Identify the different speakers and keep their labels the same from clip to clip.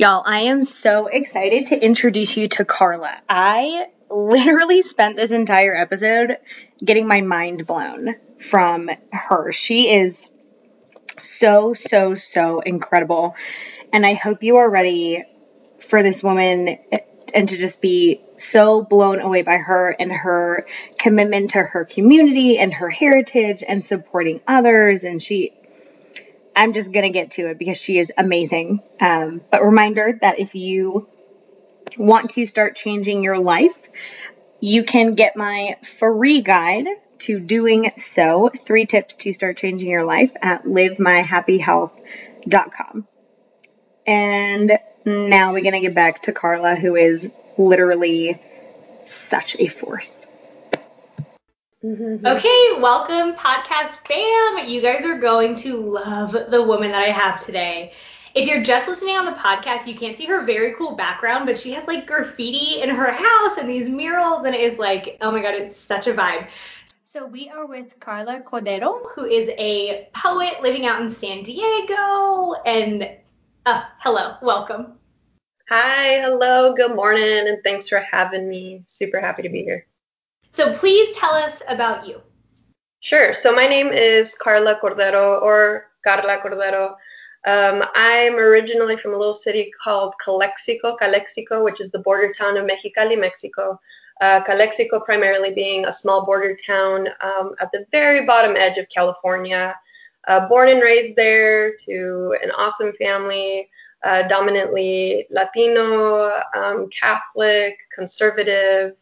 Speaker 1: Y'all, I am so excited to introduce you to Karla. I literally spent this entire episode getting my mind blown from her. She is so, so, so incredible. And I hope you are ready for this woman and to just be so blown away by her and her commitment to her community and her heritage and supporting others. And she I'm just going to get to it because she is amazing. Um, but reminder that if you want to start changing your life, you can get my free guide to doing so. Three tips to start changing your life at livemyhappyhealth.com. And now we're going to get back to Karla, who is literally such a force.
Speaker 2: Mm-hmm. Okay, welcome podcast fam. You guys are going to love the woman that I have today. If you're just listening on the podcast, you can't see her very cool background, but she has like graffiti in her house and these murals, and it is like, oh my god, it's such a vibe. So we are with Karla Cordero, who is a poet living out in San Diego. And uh, hello, welcome.
Speaker 3: Hi, hello, good morning, and thanks for having me. Super happy to be here.
Speaker 2: So please tell us about you.
Speaker 3: Sure. So my name is Karla Cordero or Karla Cordero. Um, I'm originally from a little city called Calexico, Calexico, which is the border town of Mexicali, Mexico. Uh, Calexico primarily being a small border town um, at the very bottom edge of California. Uh, born and raised there to an awesome family, uh, dominantly Latino, um, Catholic, conservative,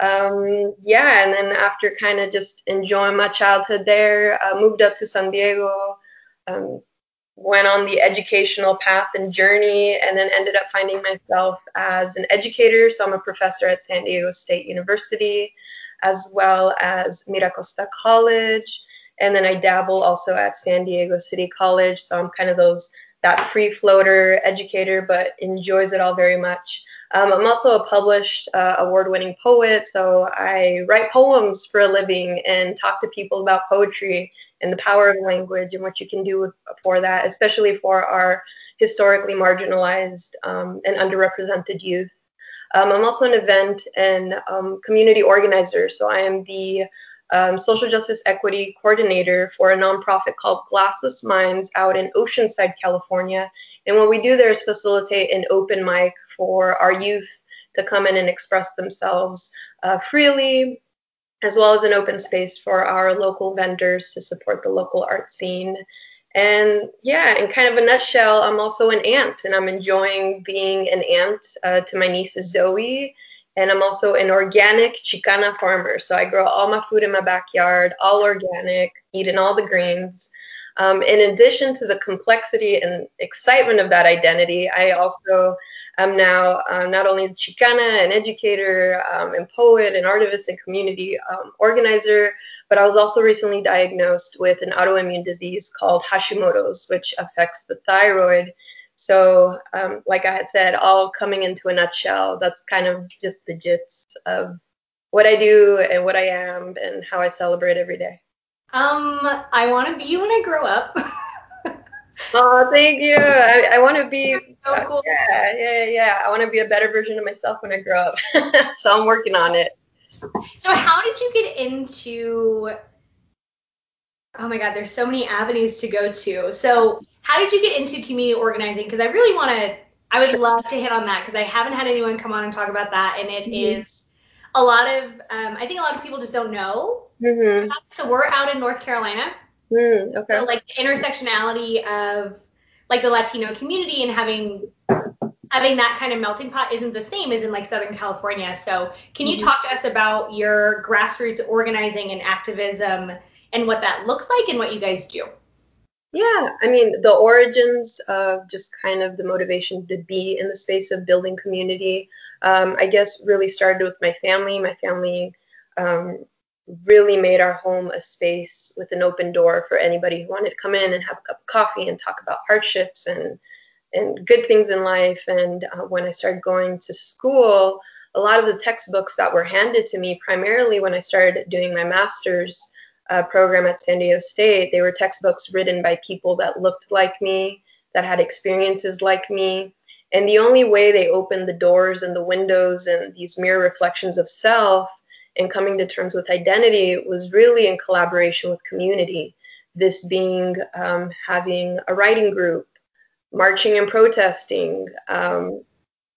Speaker 3: um, yeah, and then after kind of just enjoying my childhood there, uh, moved up to San Diego, um, went on the educational path and journey, and then ended up finding myself as an educator. So I'm a professor at San Diego State University, as well as MiraCosta College, and then I dabble also at San Diego City College. So I'm kind of those that free floater educator, but enjoys it all very much. Um, I'm also a published uh, award winning poet, so I write poems for a living and talk to people about poetry and the power of language and what you can do for that, especially for our historically marginalized um, and underrepresented youth. Um, I'm also an event and um, community organizer, so I am the um, social justice equity coordinator for a nonprofit called Glassless Minds out in Oceanside, California. And what we do there is facilitate an open mic for our youth to come in and express themselves uh, freely, as well as an open space for our local vendors to support the local art scene. And yeah, in kind of a nutshell, I'm also an aunt, and I'm enjoying being an aunt uh, to my niece Zoe and I'm also an organic Chicana farmer. So I grow all my food in my backyard, all organic, eating all the greens. Um, in addition to the complexity and excitement of that identity, I also am now um, not only Chicana, an educator, um, and poet, and artivist, and community um, organizer, but I was also recently diagnosed with an autoimmune disease called Hashimoto's, which affects the thyroid so, um, like I had said, all coming into a nutshell, that's kind of just the gist of what I do and what I am and how I celebrate every day.
Speaker 2: Um, I want to be you when I grow up.
Speaker 3: oh, thank you. I, I want to be. So uh, cool. Yeah, yeah, yeah. I want to be a better version of myself when I grow up. so I'm working on it.
Speaker 2: So how did you get into? Oh my God, there's so many avenues to go to. So how did you get into community organizing? Because I really want to, I would sure. love to hit on that because I haven't had anyone come on and talk about that, and it mm-hmm. is a lot of, um, I think a lot of people just don't know. Mm-hmm. So we're out in North Carolina. Mm, okay. So like the intersectionality of like the Latino community and having having that kind of melting pot isn't the same as in like Southern California. So can you mm-hmm. talk to us about your grassroots organizing and activism and what that looks like and what you guys do?
Speaker 3: Yeah, I mean, the origins of just kind of the motivation to be in the space of building community, um, I guess, really started with my family. My family um, really made our home a space with an open door for anybody who wanted to come in and have a cup of coffee and talk about hardships and and good things in life. And uh, when I started going to school, a lot of the textbooks that were handed to me, primarily when I started doing my master's uh, program at San Diego State, they were textbooks written by people that looked like me, that had experiences like me. And the only way they opened the doors and the windows and these mirror reflections of self and coming to terms with identity was really in collaboration with community. This being um, having a writing group, marching and protesting, um,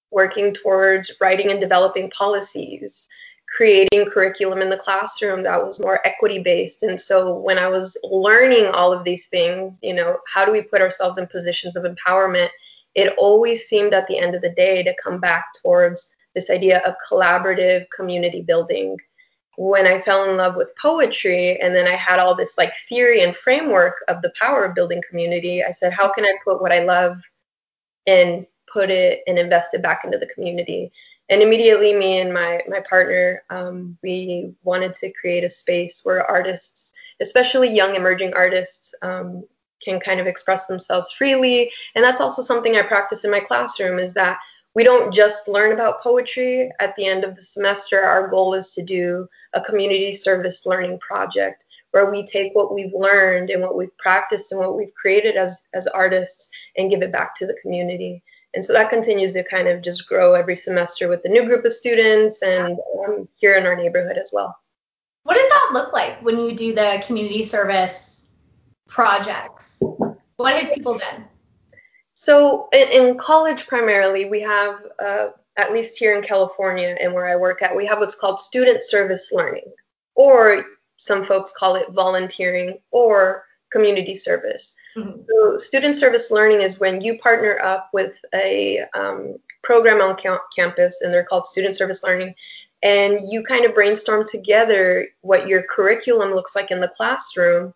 Speaker 3: working towards writing and developing policies, creating curriculum in the classroom that was more equity based. And so when I was learning all of these things, you know, how do we put ourselves in positions of empowerment? It always seemed at the end of the day to come back towards this idea of collaborative community building. When I fell in love with poetry and then I had all this like theory and framework of the power of building community, I said, how can I put what I love and put it and invest it back into the community? And immediately, me and my my partner, um, we wanted to create a space where artists, especially young emerging artists, um, can kind of express themselves freely. And that's also something I practice in my classroom is that we don't just learn about poetry at the end of the semester. Our goal is to do a community service learning project where we take what we've learned and what we've practiced and what we've created as, as artists and give it back to the community. And so that continues to kind of just grow every semester with a new group of students and um, here in our neighborhood as well.
Speaker 2: What does that look like when you do the community service projects? What have people done?
Speaker 3: So in, in college primarily, we have, uh, at least here in California and where I work at, we have what's called student service learning, or some folks call it volunteering or community service. Mm-hmm. So student service learning is when you partner up with a um, program on campus, and they're called student service learning, and you kind of brainstorm together what your curriculum looks like in the classroom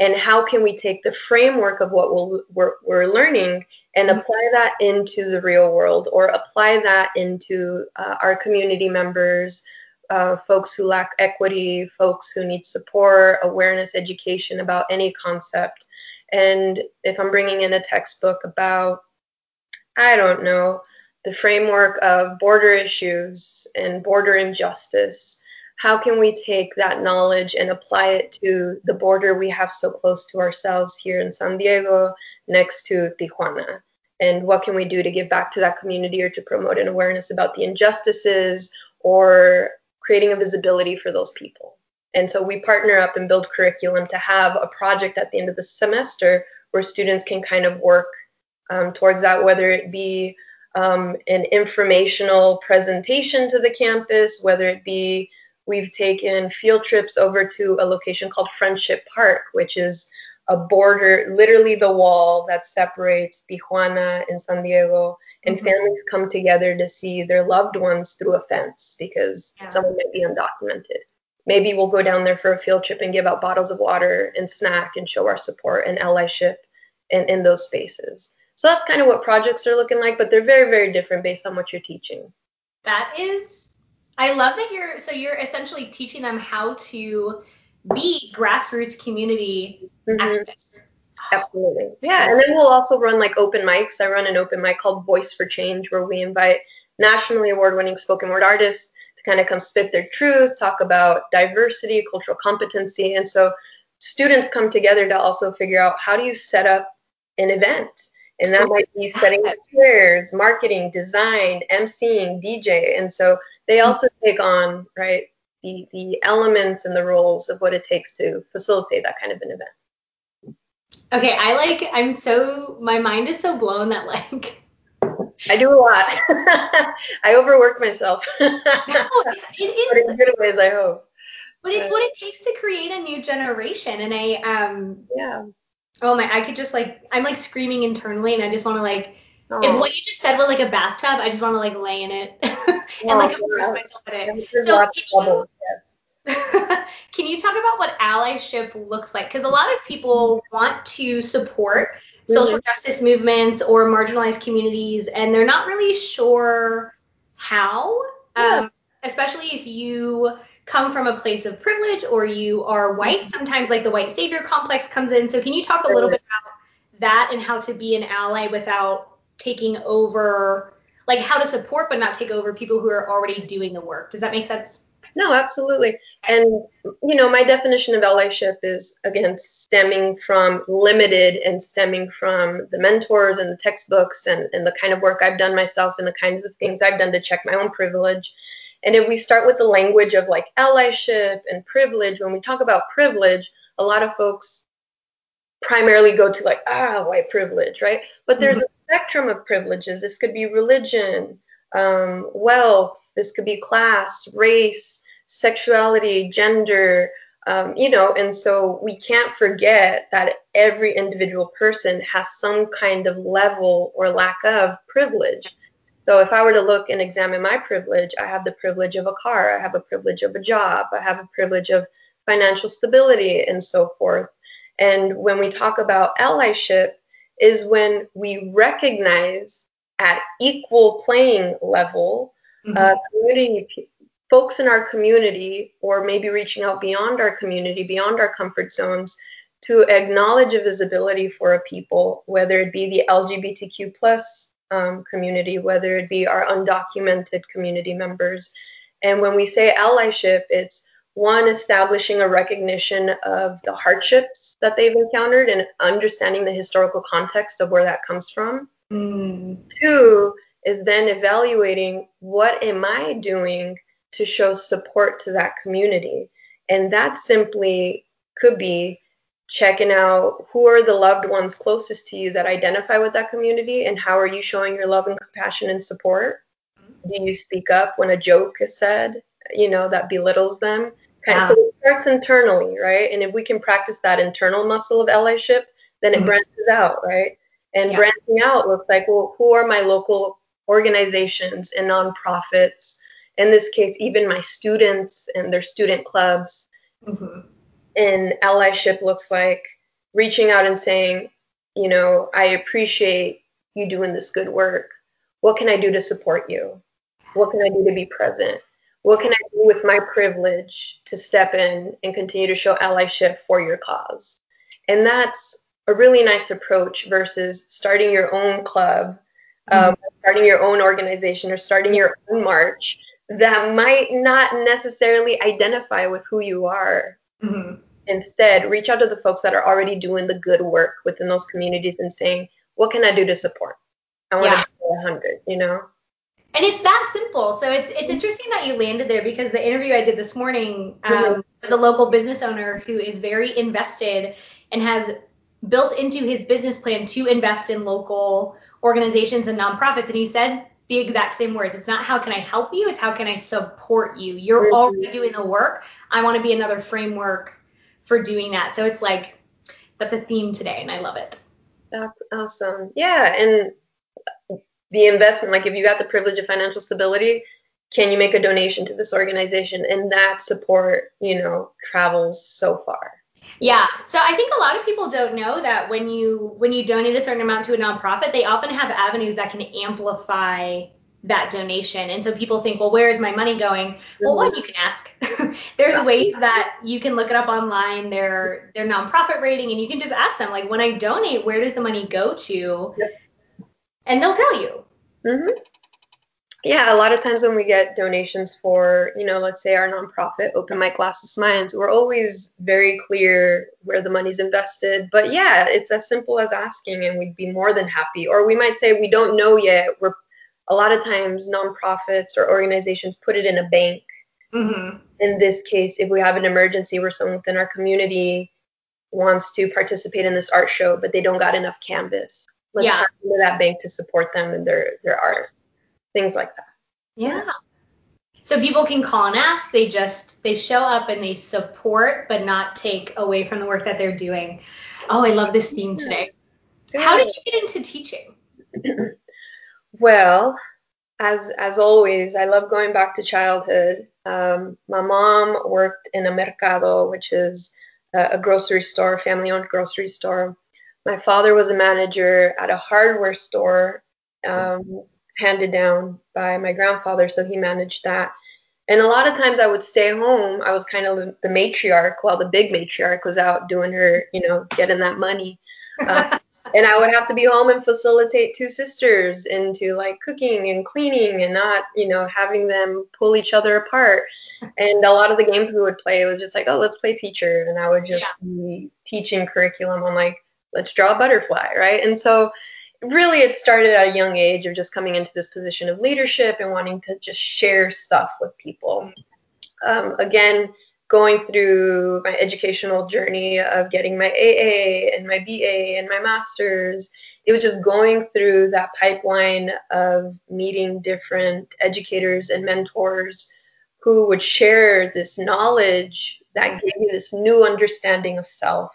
Speaker 3: and how can we take the framework of what we we are we're learning and mm-hmm. apply that into the real world or apply that into uh, our community members uh, folks who lack equity folks who need support awareness education about any concept and if I'm bringing in a textbook about, I don't know, the framework of border issues and border injustice, how can we take that knowledge and apply it to the border we have so close to ourselves here in San Diego next to Tijuana? And what can we do to give back to that community or to promote an awareness about the injustices or creating a visibility for those people? And so we partner up and build curriculum to have a project at the end of the semester where students can kind of work um, towards that, whether it be um, an informational presentation to the campus, whether it be we've taken field trips over to a location called Friendship Park, which is a border, literally the wall that separates Tijuana and San Diego. And mm-hmm. families come together to see their loved ones through a fence because yeah. someone might be undocumented maybe we'll go down there for a field trip and give out bottles of water and snack and show our support and allyship in, in those spaces. So that's kind of what projects are looking like, but they're very, very different based on what you're teaching.
Speaker 2: That is, I love that you're, so you're essentially teaching them how to be grassroots community mm-hmm. activists.
Speaker 3: Absolutely. Yeah. And then we'll also run like open mics. I run an open mic called Voice for Change where we invite nationally award winning spoken word artists kind of come spit their truth, talk about diversity, cultural competency. And so students come together to also figure out how do you set up an event? And that might be setting up chairs, marketing, design, emceeing, DJ. And so they mm-hmm. also take on, right, the, the elements and the roles of what it takes to facilitate that kind of an event.
Speaker 2: Okay, I like, I'm so, my mind is so blown that like
Speaker 3: I do a lot. I overwork myself. no, it's, it is. But in good ways, I hope.
Speaker 2: But it's what it takes to create a new generation, and I um.
Speaker 3: Yeah.
Speaker 2: Oh my! I could just like I'm like screaming internally, and I just want to like. Aww. If what you just said was like a bathtub, I just want to like lay in it and like immerse myself in it. So can you, Can you talk about what allyship looks like? Because a lot of people want to support social
Speaker 3: Mhm.
Speaker 2: justice movements or marginalized communities, and they're not really sure how.
Speaker 3: Yeah.
Speaker 2: Um, especially if you come from a place of privilege or you are white. Sometimes, like the white savior complex comes in. So, can you talk a little bit about that and how to be an ally without taking over, like how to support but not take over people who are already doing the work? Does that make sense?
Speaker 3: No, absolutely. And, you know, my definition of allyship is, again, stemming from limited and stemming from the mentors and the textbooks and, and the kind of work I've done myself and the kinds of things I've done to check my own privilege. And if we start with the language of like allyship and privilege, when we talk about privilege, a lot of folks primarily go to like, ah, white privilege, right? But there's a spectrum of privileges. This could be religion, um, wealth, this could be class, race, sexuality, gender, um, you know, and so we can't forget that every individual person has some kind of level or lack of privilege. So if I were to look and examine my privilege, I have the privilege of a car, I have a privilege of a job, I have a privilege of financial stability, and so forth. And when we talk about allyship, is when we recognize at equal playing level
Speaker 2: Mm-hmm.
Speaker 3: uh, community folks in our community or maybe reaching out beyond our community beyond our comfort zones to acknowledge a visibility for a people whether it be the lgbtq plus um, community whether it be our undocumented community members and when we say allyship it's one establishing a recognition of the hardships that they've encountered and understanding the historical context of where that comes from
Speaker 2: Mm.
Speaker 3: two is then evaluating what am I doing to show support to that community. And that simply could be checking out who are the loved ones closest to you that identify with that community and how are you showing your love and compassion and support? Do you speak up when a joke is said, you know, that belittles them?
Speaker 2: Yeah.
Speaker 3: So it starts internally, right? And if we can practice that internal muscle of allyship, then it
Speaker 2: Mhm.
Speaker 3: branches out, right? And
Speaker 2: Yeah.
Speaker 3: branching out looks like, well, who are my local organizations and nonprofits? In this case, even my students and their student clubs.
Speaker 2: Mhm.
Speaker 3: And allyship looks like reaching out and saying, you know, I appreciate you doing this good work. What can I do to support you? What can I do to be present? What can I do with my privilege to step in and continue to show allyship for your cause? And that's a really nice approach versus starting your own club, uh, starting your own organization, or starting your own march that might not necessarily identify with who you are.
Speaker 2: Mhm.
Speaker 3: Instead, reach out to the folks that are already doing the good work within those communities and saying, what can I do to support? I want
Speaker 2: Yeah.
Speaker 3: to be 100, you know?
Speaker 2: And it's that simple. So it's it's interesting that you landed there because the interview I did this morning um,
Speaker 3: Mhm.
Speaker 2: was a local business owner who is very invested and has built into his business plan to invest in local organizations and nonprofits. And he said the exact same words. It's not how can I help you, it's how can I support you. You're
Speaker 3: Mhm.
Speaker 2: already doing the work. I want to be another framework for doing that. So it's like that's a theme today, and I love it.
Speaker 3: That's awesome. Yeah, and the investment, like if you got the privilege of financial stability, can you make a donation to this organization? And that support, you know, travels so far.
Speaker 2: Yeah. So I think a lot of people don't know that when you when you donate a certain amount to a nonprofit, they often have avenues that can amplify that donation. And so people think, well, where is my money going? Well, one, you can ask. There's ways that you can look it up online, their their nonprofit rating, and you can just ask them, like, when I donate, where does the money go to?
Speaker 3: Yep.
Speaker 2: And they'll tell you.
Speaker 3: hmm Yeah, a lot of times when we get donations for, you know, let's say our nonprofit, Open My Glasses Minds, we're always very clear where the money's invested. But yeah, it's as simple as asking, and we'd be more than happy. Or we might say we don't know yet. We're a lot of times nonprofits or organizations put it in a bank.
Speaker 2: Mm-hmm.
Speaker 3: In this case, if we have an emergency where someone within our community wants to participate in this art show, but they don't got enough canvas, let's
Speaker 2: Yeah.
Speaker 3: tap into that bank to support them and their their art, things like that.
Speaker 2: Yeah. So people can call and ask. They just they show up and they support, but not take away from the work that they're doing. Oh, I love this theme today. How did you get into teaching?
Speaker 3: Well, as as always, I love going back to childhood. Um, my mom worked in a mercado, which is a, a grocery store, family-owned grocery store. My father was a manager at a hardware store, um, handed down by my grandfather, so he managed that. And a lot of times I would stay home. I was kind of the matriarch while the big matriarch was out doing her, you know, getting that money. Uh, and I would have to be home and facilitate two sisters into like cooking and cleaning and not, you know, having them pull each other apart. And a lot of the games we would play was just like, oh, let's play teacher. And I would just yeah. be teaching curriculum on like, let's draw a butterfly, right? And so really it started at a young age of just coming into this position of leadership and wanting to just share stuff with people. Um, again, going through my educational journey of getting my AA and my BA and my master's, it was just going through that pipeline of meeting different educators and mentors who would share this knowledge that gave me this new understanding of self,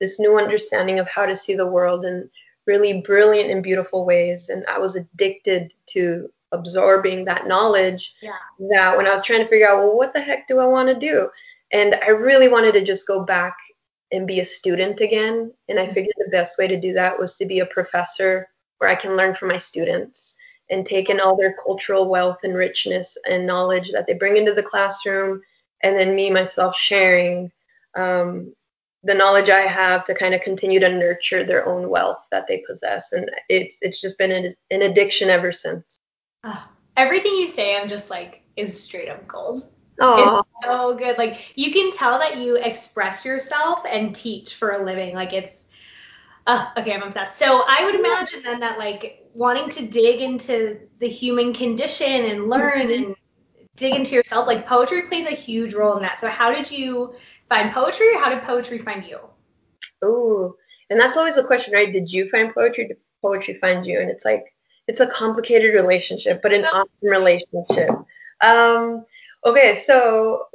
Speaker 3: this new understanding of how to see the world and really brilliant and beautiful ways. And I was addicted to absorbing that knowledge yeah. that when I was trying to figure out, well, what the heck do I want to do? And I really wanted to just go back and be a student again. And I mm-hmm. figured the best way to do that was to be a professor where I can learn from my students and take in all their cultural wealth and richness and knowledge that they bring into the classroom. And then me, myself, sharing um, the knowledge I have to kind of continue to nurture their own wealth that they possess. And it's it's just been an, an addiction ever since.
Speaker 2: Oh, everything you say, I'm just like, is straight up gold. Aww. It's so good. Like you can tell that you express yourself and teach for a living. Like it's uh, okay, I'm obsessed. So I would imagine then that like wanting to dig into the human condition and learn mm-hmm. and dig into yourself, like poetry plays a huge role in that. So how did you find poetry or how did poetry find you?
Speaker 3: Oh, and that's always the question, right? Did you find poetry? Did poetry find you? And it's like it's a complicated relationship, but an awesome relationship. Um, okay, so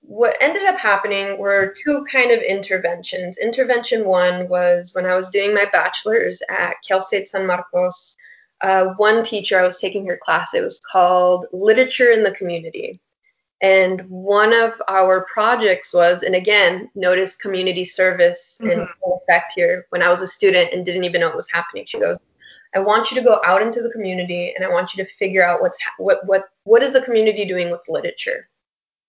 Speaker 3: what ended up happening were two kind of interventions. Intervention one was when I was doing my bachelor's at Cal State San Marcos. Uh, one teacher, I was taking her class. It was called Literature in the Community. And one of our projects was, and again, notice community service mm-hmm. in full effect here. When I was a student and didn't even know what was happening, she goes, "I want you to go out into the community, and I want you to figure out what's ha- what what what is the community doing with literature."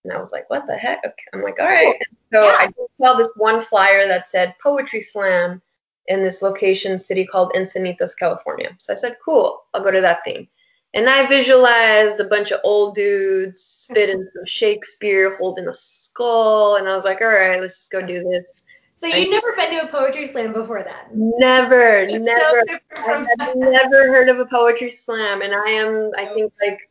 Speaker 3: And I was like, "What the heck?" I'm like, "All right." And so yeah. I saw this one flyer that said poetry slam in this location city called Encinitas, California. So I said, "Cool, I'll go to that thing." And I visualized a bunch of old dudes spitting some Shakespeare, holding a skull, and I was like, all right, let's just go do this.
Speaker 2: So you've never been to a poetry slam before that?
Speaker 3: Never, it's never. So I've never heard of a poetry slam, and I am, I think, like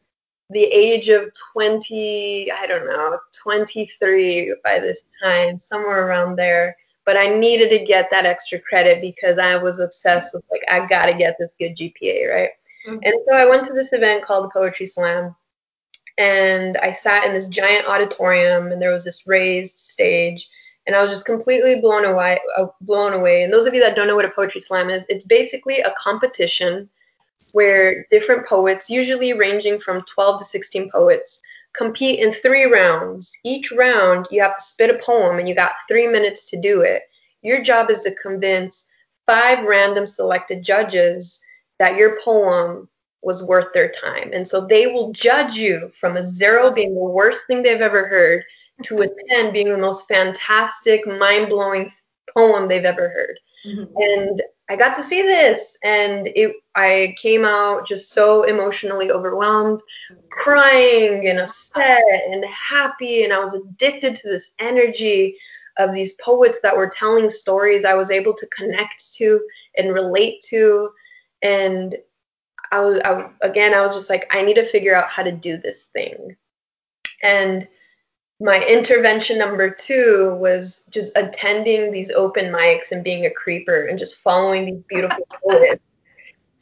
Speaker 3: the age of 20, I don't know, 23 by this time, somewhere around there. But I needed to get that extra credit because I was obsessed with like I gotta get this good GPA, right? Mm-hmm. And so I went to this event called the Poetry Slam, and I sat in this giant auditorium, and there was this raised stage, and I was just completely blown away. Uh, blown away. And those of you that don't know what a poetry slam is, it's basically a competition where different poets, usually ranging from 12 to 16 poets, compete in three rounds. Each round, you have to spit a poem, and you got three minutes to do it. Your job is to convince five random selected judges that your poem was worth their time. And so they will judge you from a zero being the worst thing they've ever heard to a 10 being the most fantastic, mind blowing poem they've ever heard. Mm-hmm. And I got to see this and it I came out just so emotionally overwhelmed, crying and upset and happy and I was addicted to this energy of these poets that were telling stories I was able to connect to and relate to and I was I, again I was just like I need to figure out how to do this thing. And my intervention number 2 was just attending these open mics and being a creeper and just following these beautiful poets.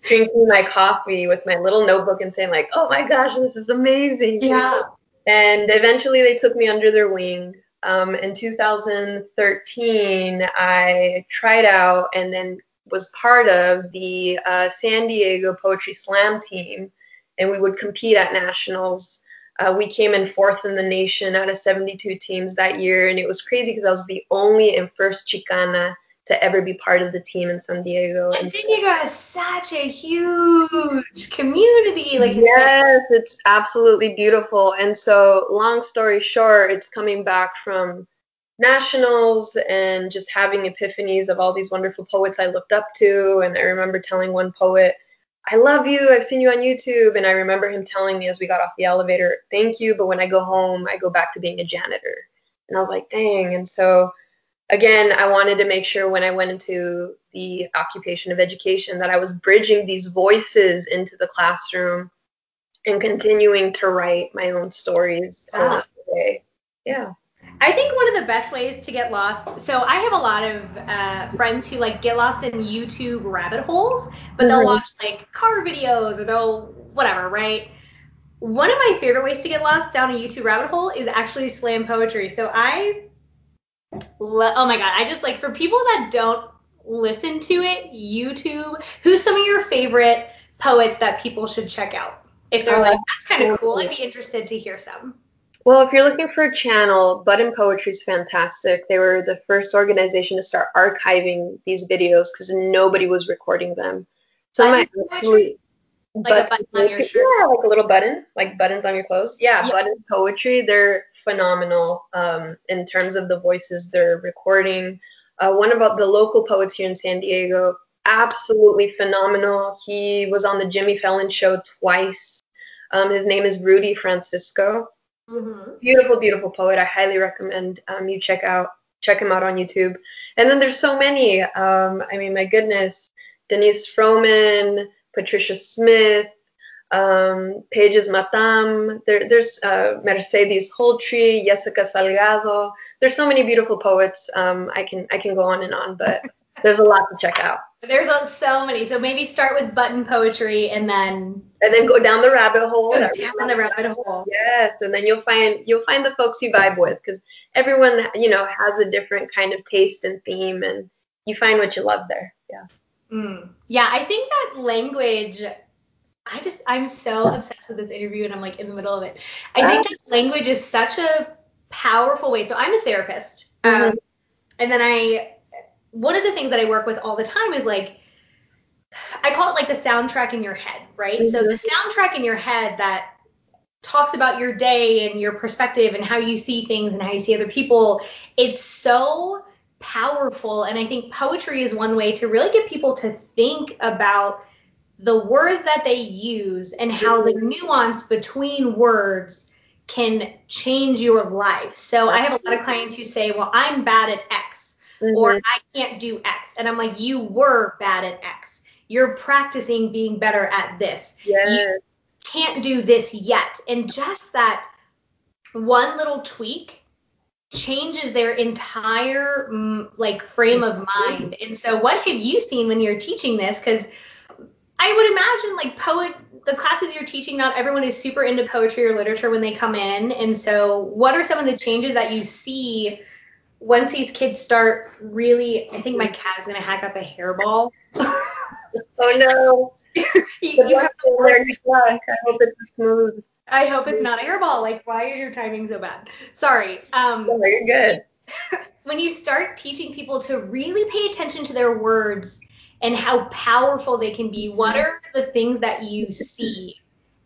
Speaker 3: Drinking my coffee with my little notebook and saying like, "Oh my gosh, this is amazing!"
Speaker 2: Yeah.
Speaker 3: And eventually, they took me under their wing. Um, in 2013, I tried out and then was part of the uh, San Diego Poetry Slam team and we would compete at nationals. Uh, we came in fourth in the nation out of 72 teams that year, and it was crazy because I was the only and first Chicana to ever be part of the team in San Diego.
Speaker 2: And San Diego has such a huge community. Like
Speaker 3: yes, it's absolutely beautiful. And so, long story short, it's coming back from nationals and just having epiphanies of all these wonderful poets I looked up to. And I remember telling one poet, I love you. I've seen you on YouTube. And I remember him telling me as we got off the elevator, thank you. But when I go home, I go back to being a janitor. And I was like, dang. And so, again, I wanted to make sure when I went into the occupation of education that I was bridging these voices into the classroom and continuing to write my own stories
Speaker 2: wow. Ah.
Speaker 3: Yeah.
Speaker 2: I think one of the best ways to get lost. So I have a lot of uh, friends who like get lost in YouTube rabbit holes, but they'll watch like car videos or they'll whatever, right? One of my favorite ways to get lost down a YouTube rabbit hole is actually slam poetry. So I, lo- oh my god, I just like for people that don't listen to it, YouTube. Who's some of your favorite poets that people should check out? If they're oh, like, that's kind of cool, I'd be interested to hear some.
Speaker 3: Well, if you're looking for a channel, Button Poetry is fantastic. They were the first organization to start archiving these videos because nobody was recording them.
Speaker 2: So my actually like a button on your shirt.
Speaker 3: Yeah, like a little button, like buttons on your clothes. Yeah, yep. button poetry. They're phenomenal um, in terms of the voices they're recording. Uh, one of the local poets here in San Diego, absolutely phenomenal. He was on the Jimmy Fallon show twice. Um, his name is Rudy Francisco. Mm-hmm. Beautiful, beautiful poet. I highly recommend um, you check out check him out on YouTube. And then there's so many. Um, I mean, my goodness, Denice Frohman, Patricia Smith, um, Pages Matam. There, there's uh, Mercedes Holtry, Jessica Salgado. There's so many beautiful poets. Um, I can I can go on and on, but there's a lot to check out.
Speaker 2: There's so many. So maybe start with button poetry and then
Speaker 3: and then go down the rabbit hole.
Speaker 2: Go down the rabbit hole.
Speaker 3: Yes, and then you'll find you'll find the folks you vibe with because everyone you know has a different kind of taste and theme, and you find what you love there. Yeah.
Speaker 2: Mm. Yeah, I think that language. I just I'm so obsessed with this interview, and I'm like in the middle of it. I think that language is such a powerful way. So I'm a therapist, mm-hmm. um, and then I one of the things that I work with all the time is like I call it like the soundtrack in your head, right? Mm-hmm. So the soundtrack in your head that talks about your day and your perspective and how you see things and how you see other people, it's so powerful and I think poetry is one way to really get people to think about the words that they use and how the nuance between words can change your life. So I have a lot of clients who say, "Well, I'm bad at X." mm-hmm. or I can't do X. And I'm like, you were bad at X. You're practicing being better at this.
Speaker 3: Yes.
Speaker 2: You can't do this yet. And just that one little tweak changes their entire mm, like frame of mind. And so what have you seen when you're teaching this? Because I would imagine like poet the classes you're teaching, not everyone is super into poetry or literature when they come in. And so what are some of the changes that you see once these kids start really, I think my cat is gonna hack up a hairball.
Speaker 3: oh no! you, you have I hope it's smooth.
Speaker 2: I hope it's not a hairball. Like, why is your timing so bad? Sorry. Um,
Speaker 3: oh, you're good.
Speaker 2: when you start teaching people to really pay attention to their words and how powerful they can be, what are the things that you see,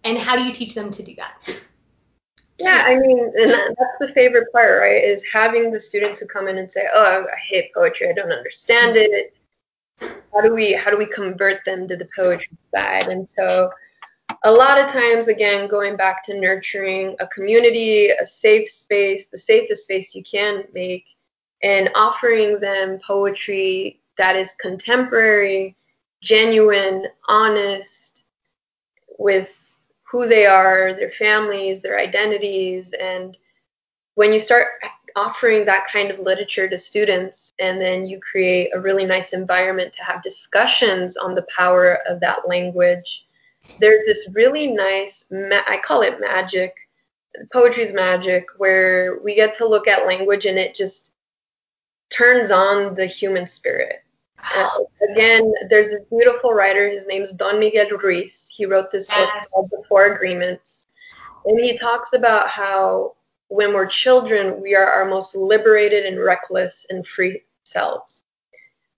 Speaker 2: and how do you teach them to do that?
Speaker 3: Yeah, I mean, and that's the favorite part, right? Is having the students who come in and say, "Oh, I hate poetry. I don't understand mm-hmm. it." How do we how do we convert them to the poetry side? And so, a lot of times, again, going back to nurturing a community, a safe space, the safest space you can make, and offering them poetry that is contemporary, genuine, honest, with who they are, their families, their identities. And when you start offering that kind of literature to students, and then you create a really nice environment to have discussions on the power of that language, there's this really nice, I call it magic, poetry's magic, where we get to look at language and it just turns on the human spirit. Uh, again, there's this beautiful writer. His name's Don Miguel Ruiz. He wrote this book called The Four Agreements. And he talks about how when we're children, we are our most liberated and reckless and free selves.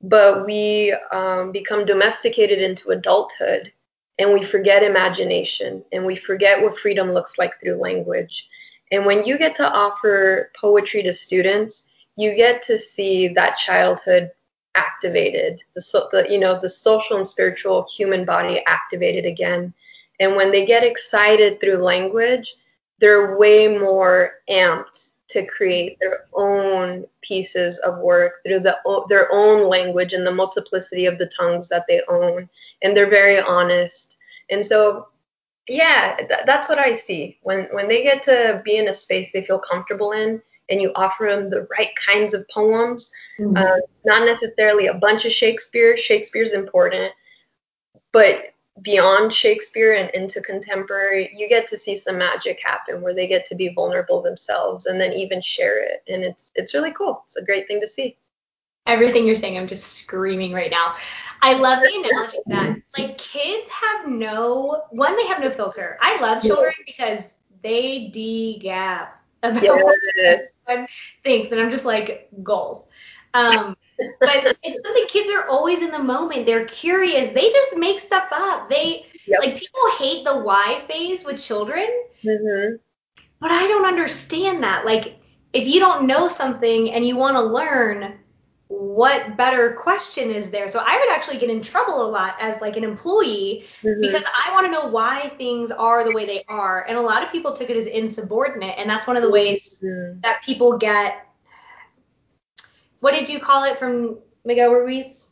Speaker 3: But we um, become domesticated into adulthood and we forget imagination and we forget what freedom looks like through language. And when you get to offer poetry to students, you get to see that childhood activated, the, so, the you know the social and spiritual human body activated again. And when they get excited through language, they're way more amped to create their own pieces of work through the, their own language and the multiplicity of the tongues that they own. And they're very honest. And so, yeah, th- that's what I see. When, when they get to be in a space they feel comfortable in, and you offer them the right kinds of poems,
Speaker 2: Mm-hmm.
Speaker 3: uh, not necessarily a bunch of Shakespeare. Shakespeare's important, but beyond Shakespeare and into contemporary, you get to see some magic happen where they get to be vulnerable themselves and then even share it, and it's it's really cool. It's a great thing to see.
Speaker 2: Everything you're saying, I'm just screaming right now. I love the analogy that like kids have no one, they have no filter. I love children because they de-gap about
Speaker 3: Yes.
Speaker 2: thinks, and I'm just like goals. Um, but it's something kids are always in the moment. They're curious. They just make stuff up. They
Speaker 3: Yep.
Speaker 2: like people hate the why phase with children,
Speaker 3: hmm
Speaker 2: but I don't understand that. Like if you don't know something and you want to learn, what better question is there? So I would actually get in trouble a lot as like an employee
Speaker 3: hmm
Speaker 2: because I want to know why things are the way they are. And a lot of people took it as insubordinate, and that's one of the ways
Speaker 3: Mhm.
Speaker 2: that people get what did you call it from Miguel Ruiz?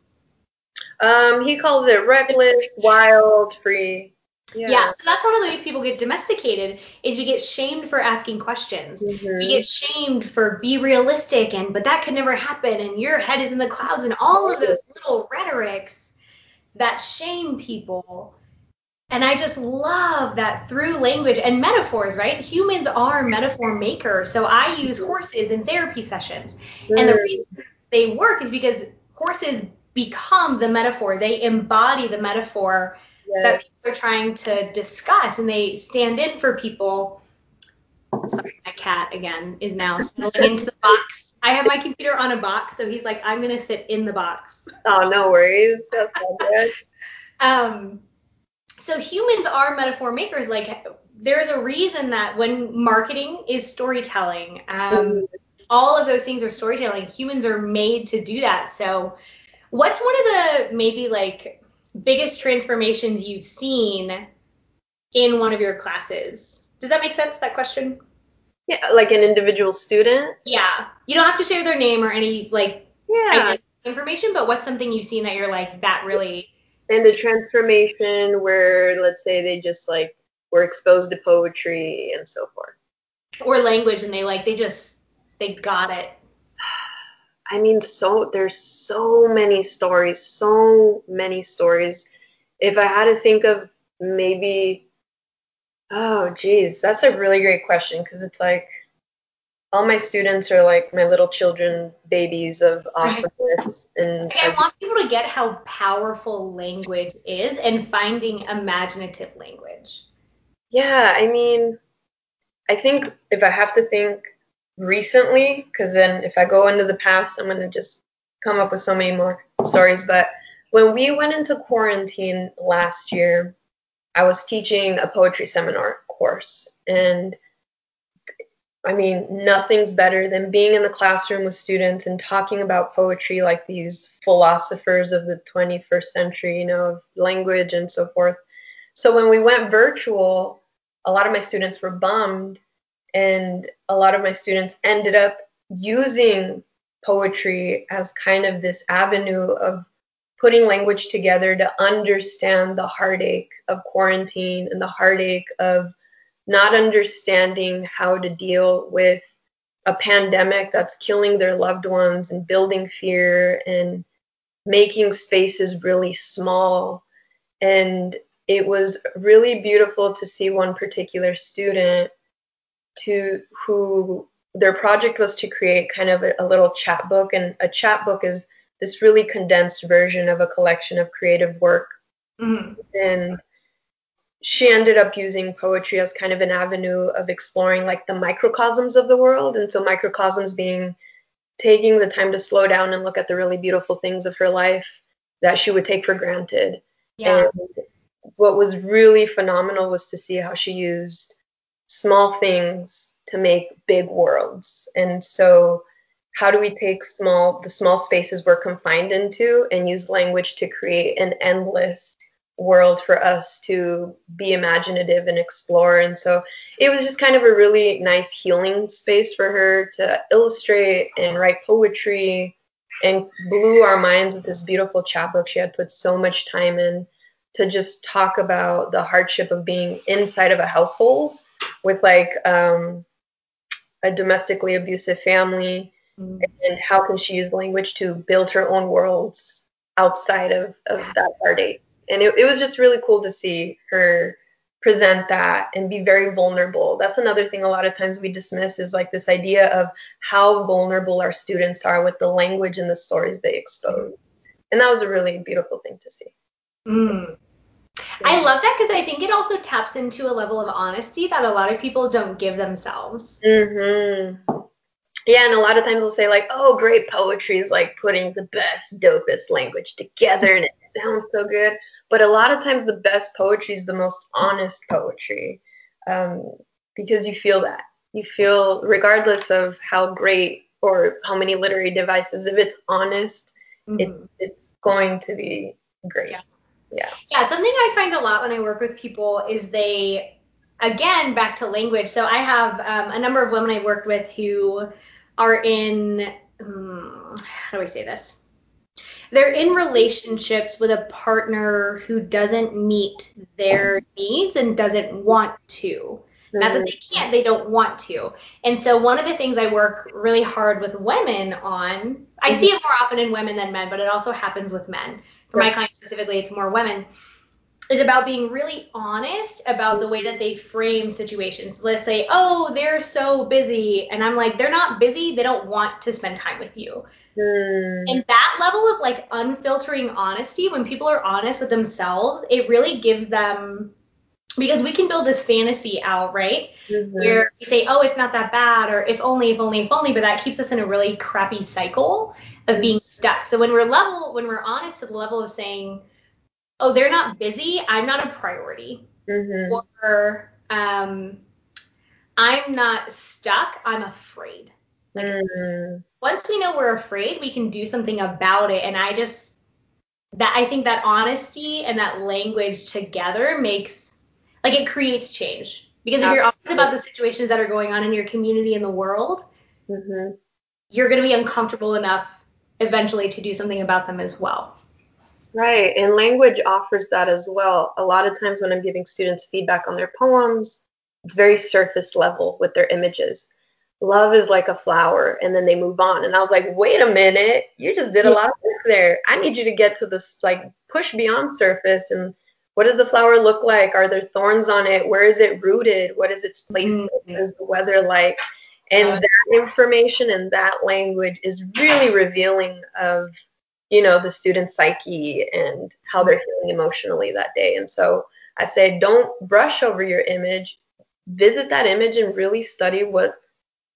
Speaker 3: Um, he calls it reckless, wild, free.
Speaker 2: Yeah. so that's one of the ways people get domesticated is we get shamed for asking questions.
Speaker 3: Mhm.
Speaker 2: We get shamed for be realistic and but that could never happen and your head is in the clouds and all of those little rhetorics that shame people. And I just love that through language and metaphors, right? Humans are metaphor makers. So I use horses in therapy sessions. And the
Speaker 3: Mm.
Speaker 2: reason they work is because horses become the metaphor. They embody the metaphor
Speaker 3: Yes.
Speaker 2: that people are trying to discuss and they stand in for people. Sorry, my cat again is now settling into the box. I have my computer on a box, so he's like, I'm gonna sit in the box.
Speaker 3: Oh, no worries. That's good.
Speaker 2: Um, so humans are metaphor makers. Like there's a reason that when marketing is storytelling, um, all of those things are storytelling. Humans are made to do that. So what's one of the maybe like biggest transformations you've seen in one of your classes? Does that make sense? That question?
Speaker 3: Yeah, like an individual student.
Speaker 2: Yeah. You don't have to share their name or any like
Speaker 3: Yeah.
Speaker 2: information, but what's something you've seen that you're like that really
Speaker 3: and the transformation where let's say they just like were exposed to poetry and so forth
Speaker 2: or language and they like they just they got it.
Speaker 3: I mean so there's so many stories so many stories if i had to think of maybe oh geez that's a really great question because it's like all my students are like my little children babies of awesomeness and
Speaker 2: I want people to get how powerful language is and finding imaginative language.
Speaker 3: Yeah, I mean, I think if I have to think recently, because then if I go into the past, I'm going to just come up with so many more stories. But when we went into quarantine last year, I was teaching a poetry seminar course. And I mean, nothing's better than being in the classroom with students and talking about poetry like these philosophers of the 21st century, you know, of language and so forth. So when we went virtual, a lot of my students were bummed, and a lot of my students ended up using poetry as kind of this avenue of putting language together to understand the heartache of quarantine and the heartache of not understanding how to deal with a pandemic that's killing their loved ones and building fear and making spaces really small. And it was really beautiful to see one particular student to who their project was to create kind of a, a little chapbook and a chapbook is this really condensed version of a collection of creative work.
Speaker 2: Mm-hmm.
Speaker 3: And she ended up using poetry as kind of an avenue of exploring like the microcosms of the world. And so microcosms being taking the time to slow down and look at the really beautiful things of her life that she would take for granted.
Speaker 2: Yeah.
Speaker 3: And what was really phenomenal was to see how she used small things to make big worlds. And so how do we take small the small spaces we're confined into and use language to create an endless world for us to be imaginative and explore and so it was just kind of a really nice healing space for her to illustrate and write poetry and blew our minds with this beautiful chapbook she had put so much time in to just talk about the hardship of being inside of a household with like um, a domestically abusive family mm-hmm. and how can she use language to build her own worlds outside of, of that heartache and it, it was just really cool to see her present that and be very vulnerable. That's another thing a lot of times we dismiss is like this idea of how vulnerable our students are with the language and the stories they expose. And that was a really beautiful thing to see.
Speaker 2: Mm. I love that because I think it also taps into a level of honesty that a lot of people don't give themselves.
Speaker 3: Mhm. Yeah, and a lot of times they'll say like, "Oh, great poetry is like putting the best, dopest language together, and it sounds so good." But a lot of times, the best poetry is the most honest poetry, um, because you feel that. You feel, regardless of how great or how many literary devices, if it's honest, mm-hmm. it, it's going to be great.
Speaker 2: Yeah.
Speaker 3: Yeah.
Speaker 2: Yeah. Something I find a lot when I work with people is they, again, back to language. So I have um, a number of women I worked with who are in, um, how do I say this? They're in relationships with a partner who doesn't meet their needs and doesn't want to. Not that they can't, they don't want to. And so one of the things I work really hard with women on, I see it more often in women than men, but it also happens with men for my clients specifically, it's more women, is about being really honest about the way that they frame situations. Let's say, oh, they're so busy. And I'm like, they're not busy. They don't want to spend time with you.
Speaker 3: Mm.
Speaker 2: And that level of like unfiltering honesty, when people are honest with themselves, it really gives them because we can build this fantasy out, right?
Speaker 3: Mm-hmm.
Speaker 2: Where we say, oh, it's not that bad, or if only, if only, if only, but that keeps us in a really crappy cycle of being stuck. So when we're level, when we're honest to the level of saying, oh, they're not busy, I'm not a priority,
Speaker 3: mm-hmm.
Speaker 2: or um, I'm not stuck, I'm afraid. Like
Speaker 3: mm.
Speaker 2: once we know we're afraid, we can do something about it. And I just that I think that honesty and that language together makes like it creates change. Because if you're honest about the situations that are going on in your community and the world,
Speaker 3: mm-hmm.
Speaker 2: you're going to be uncomfortable enough eventually to do something about them as well.
Speaker 3: Right, and language offers that as well. A lot of times when I'm giving students feedback on their poems, it's very surface level with their images. Love is like a flower, and then they move on. And I was like, wait a minute, you just did a lot of work there. I need you to get to this, like, push beyond surface and what does the flower look like? Are there thorns on it? Where is it rooted? What is its placement?
Speaker 2: Mm-hmm.
Speaker 3: What is the weather like? And uh, that information and that language is really revealing of, you know, the student's psyche and how they're feeling emotionally that day. And so I say, don't brush over your image. Visit that image and really study what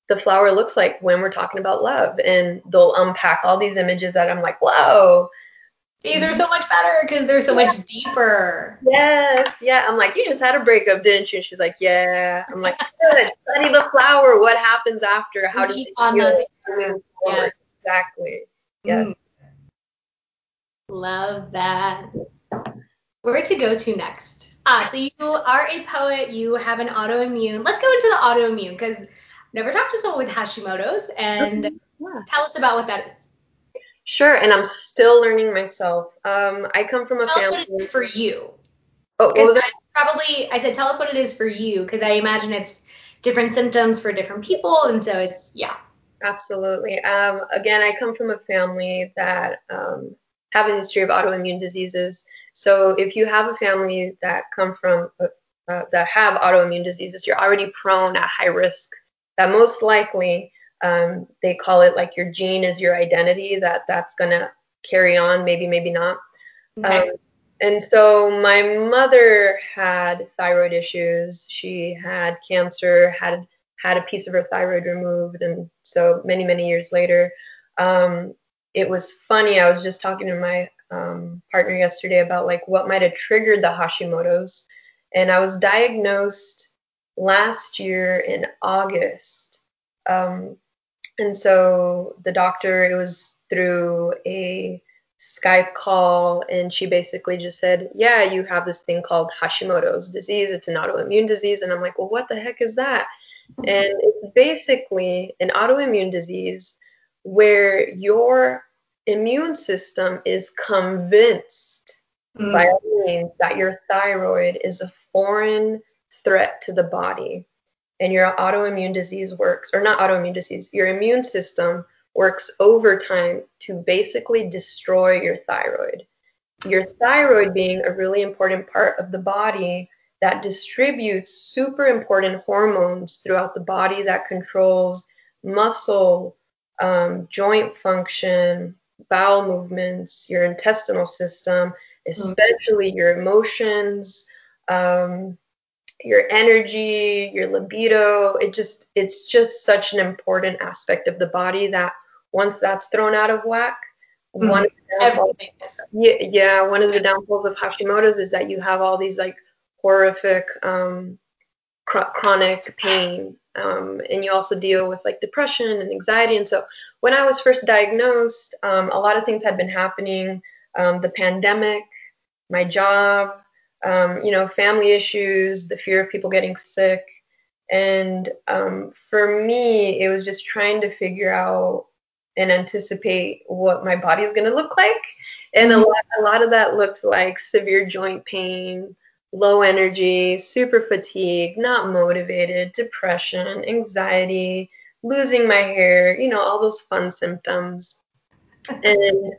Speaker 3: the flower looks like when we're talking about love. And they'll unpack all these images that I'm like, whoa,
Speaker 2: these are so much better because they're so much deeper.
Speaker 3: Yes, yeah. I'm like, you just had a breakup, didn't you? And she's like, yeah. I'm like, good. Study the flower. What happens after? How do you
Speaker 2: on
Speaker 3: feel forward? Yes. Exactly. Yeah. Mm.
Speaker 2: Love that. Where to go to next? Ah, so you are a poet. You have an autoimmune. Let's go into the autoimmune because never talked to someone with Hashimoto's, and
Speaker 3: yeah.
Speaker 2: tell us about what that is.
Speaker 3: Sure, and I'm still learning myself. Um, I come from a
Speaker 2: tell
Speaker 3: family.
Speaker 2: Us what it is for you.
Speaker 3: Oh, what was that?
Speaker 2: Probably, I said, tell us what it is for you, because I imagine it's different symptoms for different people, and so it's yeah.
Speaker 3: Absolutely. Um, again, I come from a family that um, have a history of autoimmune diseases. So if you have a family that come from uh, uh that have autoimmune diseases, you're already prone at high risk. That most likely um, they call it like your gene is your identity that that's going to carry on, maybe, maybe not.
Speaker 2: Okay.
Speaker 3: Um, and so my mother had thyroid issues. She had cancer, had had a piece of her thyroid removed, and so many many years later, um, it was funny. I was just talking to my um, partner yesterday about like what might have triggered the Hashimoto's, and I was diagnosed last year in August. Um, and so the doctor, it was through a Skype call, and she basically just said, Yeah, you have this thing called Hashimoto's disease. It's an autoimmune disease. And I'm like, Well, what the heck is that? And it's basically an autoimmune disease where your immune system is convinced
Speaker 2: Mm.
Speaker 3: by all means that your thyroid is a foreign threat to the body and your autoimmune disease works or not autoimmune disease your immune system works overtime to basically destroy your thyroid. Your thyroid being a really important part of the body that distributes super important hormones throughout the body that controls muscle um, joint function bowel movements your intestinal system especially your emotions um, your energy, your libido. It just it's just such an important aspect of the body that once that's thrown out of whack,
Speaker 2: Mhm.
Speaker 3: one of the
Speaker 2: Everything is.
Speaker 3: yeah, yeah, one of the downfalls of Hashimoto's is that you have all these like horrific um, chro- chronic pain, um, and you also deal with like depression and anxiety. And so when I was first diagnosed, um, a lot of things had been happening. Um, the pandemic, my job, um, you know, family issues, the fear of people getting sick. And um, for me, it was just trying to figure out and anticipate what my body is going to look like. And a
Speaker 2: Mhm.
Speaker 3: lot, a lot of that looked like severe joint pain, low energy, super fatigue, not motivated, depression, anxiety, losing my hair, you know, all those fun symptoms. And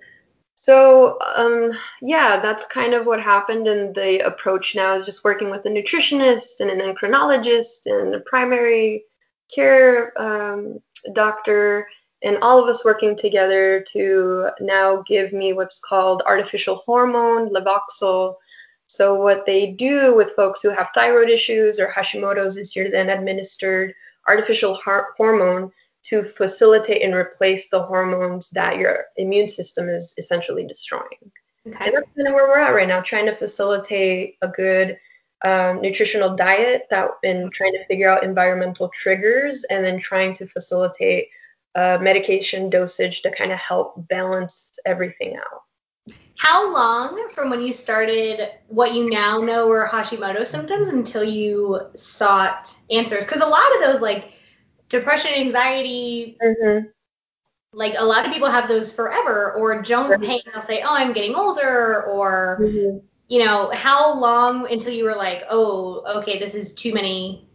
Speaker 3: so, um, yeah, that's kind of what happened. And the approach now is just working with a nutritionist and an endocrinologist and a primary care um, doctor, and all of us working together to now give me what's called artificial hormone, Levoxyl. So, what they do with folks who have thyroid issues or Hashimoto's is you're then administered artificial hormone to facilitate and replace the hormones that your immune system is essentially destroying.
Speaker 2: Okay.
Speaker 3: And that's kind of where we're at right now, trying to facilitate a good um, nutritional diet that and trying to figure out environmental triggers and then trying to facilitate uh, medication dosage to kind of help balance everything out.
Speaker 2: How long from when you started what you now know were Hashimoto symptoms until you sought answers? Because a lot of those, like depression, anxiety,
Speaker 3: Mm-hmm.
Speaker 2: like a lot of people have those forever, or joint
Speaker 3: Right.
Speaker 2: pain, they'll say, oh, I'm getting older, or,
Speaker 3: Mm-hmm.
Speaker 2: you know, how long until you were like, oh, okay, this is too many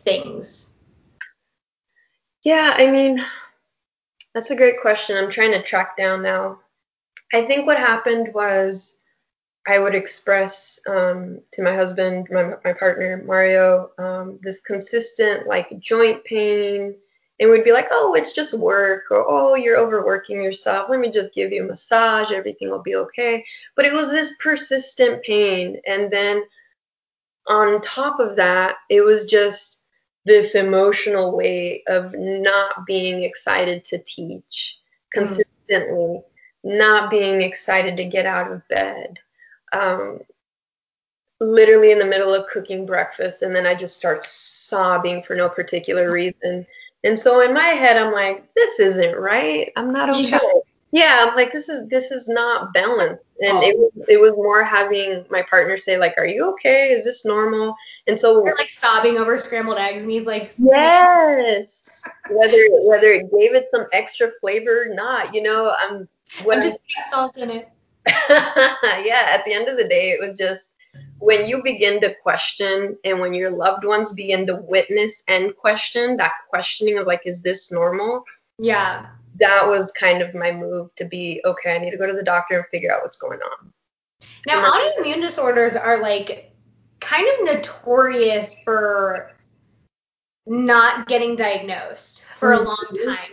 Speaker 2: things?
Speaker 3: Yeah, I mean, that's a great question. I'm trying to track down now. I think what happened was I would express um, to my husband, my, my partner, Mario, um, this consistent like joint pain. And we'd be like, oh, it's just work, or oh, you're overworking yourself. Let me just give you a massage. Everything will be okay. But it was this persistent pain. And then on top of that, it was just this emotional weight of not being excited to teach consistently, not being excited to get out of bed. Um, literally in the middle of cooking breakfast, and then I just start sobbing for no particular reason. And so in my head, I'm like, this isn't right. I'm not okay.
Speaker 2: Yeah.
Speaker 3: Yeah, I'm like, this is this is not balanced. And it was it was more having my partner say like, are you okay? Is this normal? And so
Speaker 2: we're like sobbing over scrambled eggs, and he's like,
Speaker 3: Yes. Whether whether it gave it some extra flavor or not, you know, I'm what
Speaker 2: I'm
Speaker 3: I'm,
Speaker 2: just putting salt in it.
Speaker 3: yeah, at the end of the day, it was just when you begin to question and when your loved ones begin to witness and question that questioning of like, is this normal?
Speaker 2: Yeah.
Speaker 3: That was kind of my move to be okay. I need to go to the doctor and figure out what's going on.
Speaker 2: Now, autoimmune disorders are like kind of notorious for not getting diagnosed for a long time.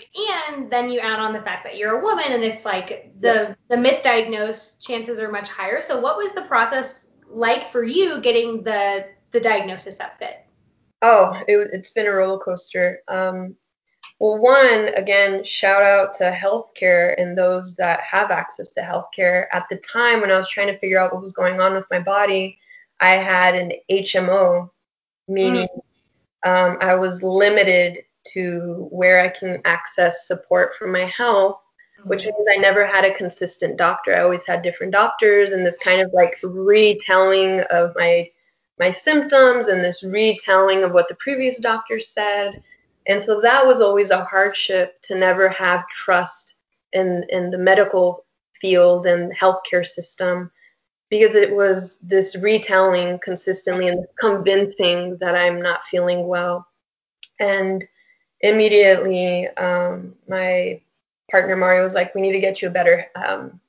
Speaker 2: And then you add on the fact that you're a woman and it's like the the misdiagnosed chances are much higher. So what was the process like for you getting the the diagnosis that fit?
Speaker 3: Oh, it, it's been a roller coaster. Um, well, one, again, shout out to healthcare and those that have access to healthcare. At the time when I was trying to figure out what was going on with my body, I had an HMO, meaning mm. um, I was limited to where I can access support for my health, mm. which means I never had a consistent doctor. I always had different doctors and this kind of like retelling of my my symptoms and this retelling of what the previous doctor said. And so that was always a hardship to never have trust in, in the medical field and healthcare system because it was this retelling consistently and convincing that I'm not feeling well. And immediately, um, my partner Mario was like, "We need to get you a better um,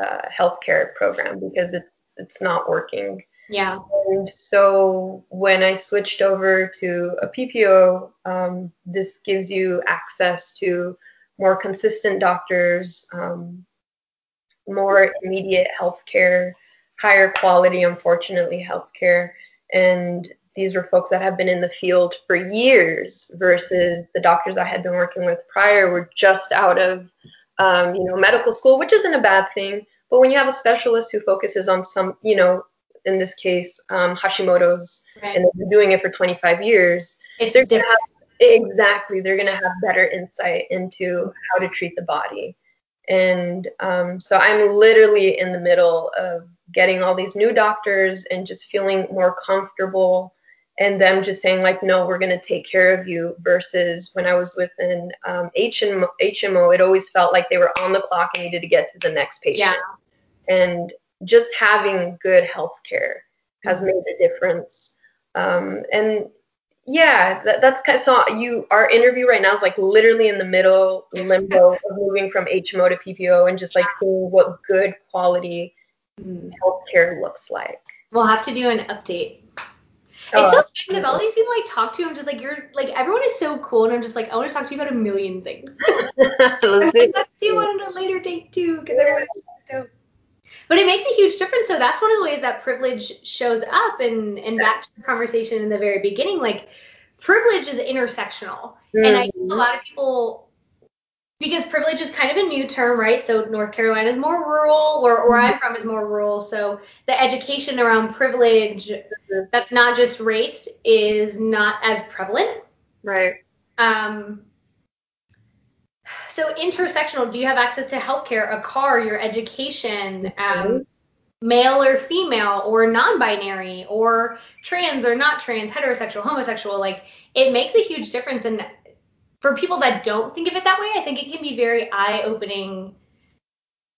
Speaker 3: uh, healthcare program because it's it's not working."
Speaker 2: Yeah.
Speaker 3: And so when I switched over to a PPO, um, this gives you access to more consistent doctors, um, more immediate healthcare, higher quality, unfortunately, healthcare. And these were folks that have been in the field for years versus the doctors I had been working with prior were just out of, um, you know, medical school, which isn't a bad thing. But when you have a specialist who focuses on some, you know, in this case, um, Hashimoto's, right. and they've been doing it for 25 years,
Speaker 2: it's they're
Speaker 3: gonna have, exactly they're going to have better insight into how to treat the body. And um, so I'm literally in the middle of getting all these new doctors and just feeling more comfortable and them just saying like no we're going to take care of you versus when i was within um, HMO, HMO it always felt like they were on the clock and needed to get to the next patient
Speaker 2: yeah.
Speaker 3: and just having good health care has made a difference. Um, and yeah, that, that's kind of, so you, our interview right now is like literally in the middle limbo of moving from HMO to PPO and just like seeing what good quality mm. healthcare looks like.
Speaker 2: We'll have to do an update. Oh, it's so fun because all these people I talk to, I'm just like, you're like, everyone is so cool, and I'm just like, I want to talk to you about a million things. Let's do one at a later date too, because everyone is so dope but it makes a huge difference. So that's one of the ways that privilege shows up. And and back to the conversation in the very beginning, like privilege is intersectional, mm-hmm. and I think a mm-hmm. lot of people. Because privilege is kind of a new term, right? So North Carolina is more rural, or where I'm mm-hmm. from is more rural. So the education around privilege, mm-hmm. that's not just race, is not as prevalent.
Speaker 3: Right.
Speaker 2: Um, so intersectional, do you have access to healthcare, a car, your education, um, male or female, or non-binary, or trans or not trans, heterosexual, homosexual? Like it makes a huge difference. And for people that don't think of it that way, I think it can be very eye-opening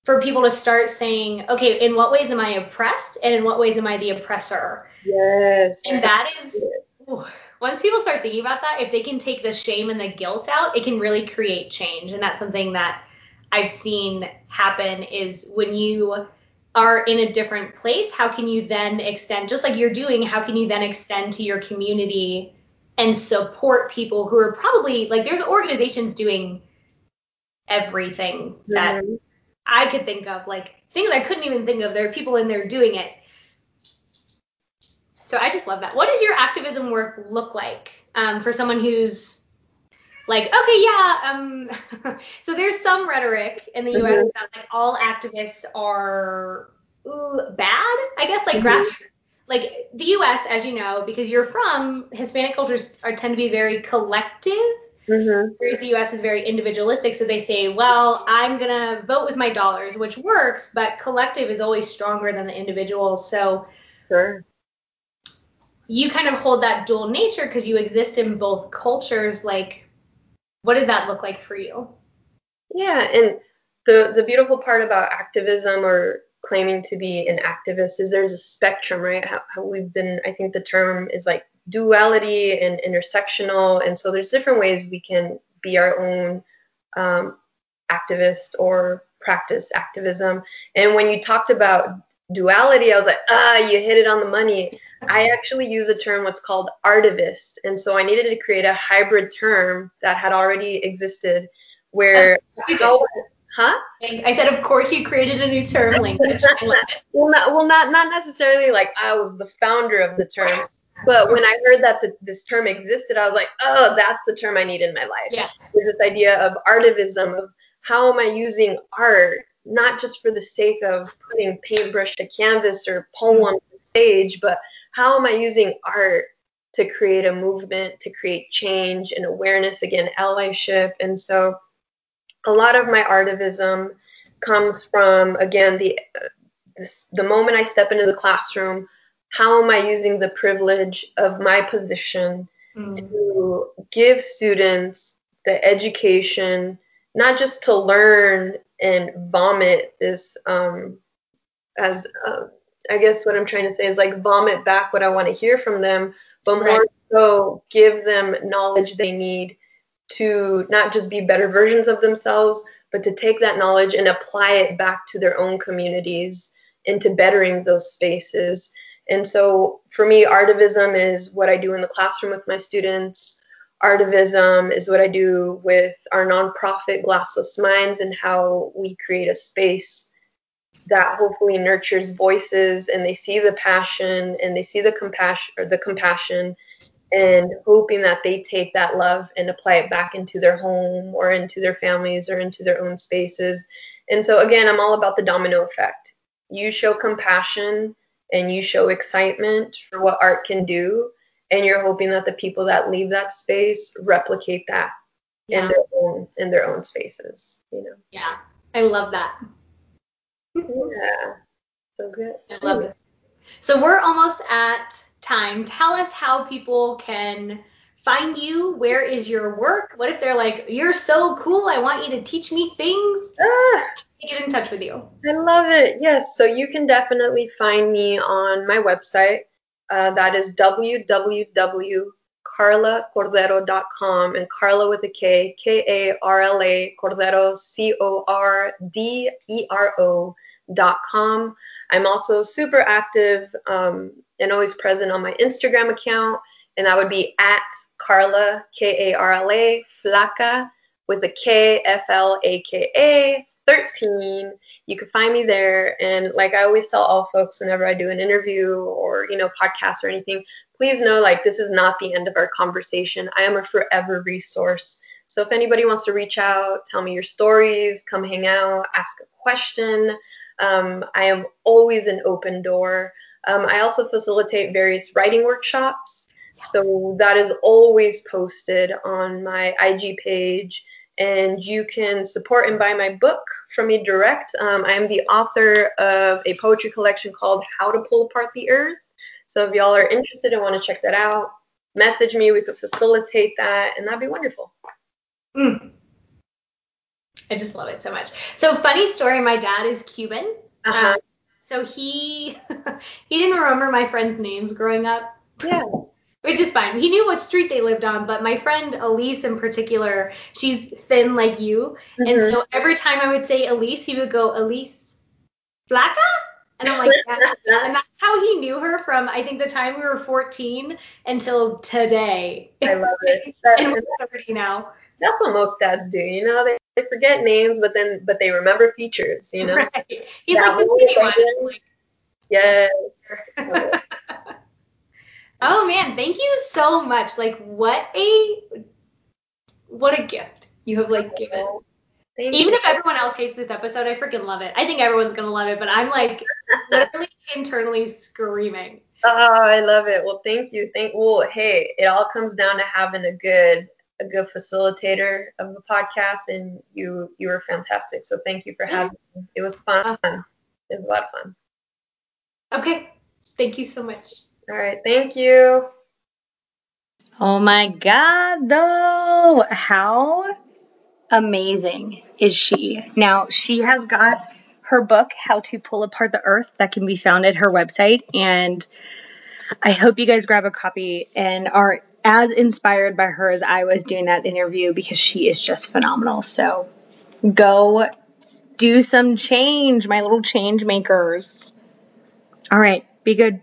Speaker 2: for people to start saying, okay, in what ways am I oppressed, and in what ways am I the oppressor?
Speaker 3: Yes.
Speaker 2: And that is. Once people start thinking about that, if they can take the shame and the guilt out, it can really create change. And that's something that I've seen happen is when you are in a different place, how can you then extend, just like you're doing, how can you then extend to your community and support people who are probably like there's organizations doing everything that mm-hmm. I could think of, like things I couldn't even think of. There are people in there doing it. So I just love that. What does your activism work look like um, for someone who's like, okay, yeah, um, so there's some rhetoric in the U.S. Mm-hmm. that like all activists are ooh, bad. I guess like mm-hmm. grassroots, like the U.S. as you know, because you're from Hispanic cultures are tend to be very collective. Mm-hmm. Whereas the U.S. is very individualistic, so they say, well, I'm gonna vote with my dollars, which works, but collective is always stronger than the individual. So
Speaker 3: sure
Speaker 2: you kind of hold that dual nature because you exist in both cultures. Like, what does that look like for you?
Speaker 3: Yeah, and the the beautiful part about activism or claiming to be an activist is there's a spectrum, right? How, how we've been, I think the term is like duality and intersectional, and so there's different ways we can be our own um, activist or practice activism. And when you talked about duality, I was like, ah, you hit it on the money I actually use a term what's called artivist. And so I needed to create a hybrid term that had already existed where
Speaker 2: how,
Speaker 3: huh?
Speaker 2: I said of course you created a new term language.
Speaker 3: well not well not not necessarily like I was the founder of the term. But when I heard that the, this term existed, I was like, oh, that's the term I need in my life.
Speaker 2: Yes.
Speaker 3: This idea of artivism, of how am I using art, not just for the sake of putting paintbrush to canvas or poem to stage, but how am I using art to create a movement, to create change and awareness, again, allyship. And so a lot of my artivism comes from, again, the, this, the moment I step into the classroom, how am I using the privilege of my position mm. to give students the education, not just to learn and vomit this, um, as uh, I guess what I'm trying to say is like vomit back what I want to hear from them, but more right. so give them knowledge they need to not just be better versions of themselves, but to take that knowledge and apply it back to their own communities into bettering those spaces. And so for me, artivism is what I do in the classroom with my students. Artivism is what I do with our nonprofit Glassless Minds and how we create a space that hopefully nurtures voices and they see the passion and they see the compassion or the compassion and hoping that they take that love and apply it back into their home or into their families or into their own spaces. And so again, I'm all about the domino effect. You show compassion and you show excitement for what art can do and you're hoping that the people that leave that space replicate that yeah. in their own in their own spaces, you know.
Speaker 2: Yeah. I love that.
Speaker 3: Yeah. So good.
Speaker 2: I love this. So we're almost at time. Tell us how people can find you. Where is your work? What if they're like, you're so cool, I want you to teach me things? Ah, get in touch with you.
Speaker 3: I love it. Yes. So you can definitely find me on my website. Uh, that is www.karlacordero.com and Karla with a K, K A R L A, Cordero, C O R D E R O dot com. I'm also super active um, and always present on my Instagram account, and that would be at Karla, K A R L A, Flaka, with a K, F L A K A, 13. You can find me there. And like I always tell all folks whenever I do an interview or, you know, podcast or anything, please know like this is not the end of our conversation. I am a forever resource. So if anybody wants to reach out, tell me your stories, come hang out, ask a question, um, I am always an open door. Um, I also facilitate various writing workshops. So that is always posted on my IG page. And you can support and buy my book from me direct. Um, I am the author of a poetry collection called How to Pull Apart the Earth. So if y'all are interested and want to check that out, message me. We could facilitate that, and that'd be wonderful.
Speaker 2: Mm. I just love it so much. So funny story, my dad is Cuban. Uh-huh. Um, so he he didn't remember my friends' names growing up.
Speaker 3: Yeah.
Speaker 2: Which is fine. He knew what street they lived on, but my friend Elise in particular, she's thin like you. Mm-hmm. And so every time I would say Elise, he would go, Elise Flaca? And I'm like, yeah. and that's how he knew her from I think the time we were 14 until today.
Speaker 3: I love it.
Speaker 2: and we're 30 now.
Speaker 3: That's what most dads do, you know. They they forget names, but then but they remember features, you know.
Speaker 2: Right. He's that like the skinny one. Like,
Speaker 3: yes.
Speaker 2: oh man, thank you so much. Like what a what a gift you have like given. Thank Even you. if everyone else hates this episode, I freaking love it. I think everyone's gonna love it, but I'm like literally internally screaming.
Speaker 3: Oh, I love it. Well, thank you. Thank. Well, hey, it all comes down to having a good a good facilitator of the podcast, and you you were fantastic. So thank you for having me. It was fun. Uh-huh. It was a lot of fun.
Speaker 2: Okay. Thank you so much.
Speaker 3: All right. Thank you.
Speaker 1: Oh my God, though. How amazing is she? Now, she has got her book, How to Pull Apart the Earth, that can be found at her website. And I hope you guys grab a copy and are as inspired by her as I was doing that interview because she is just phenomenal. So go do some change, my little change makers. All right, be good.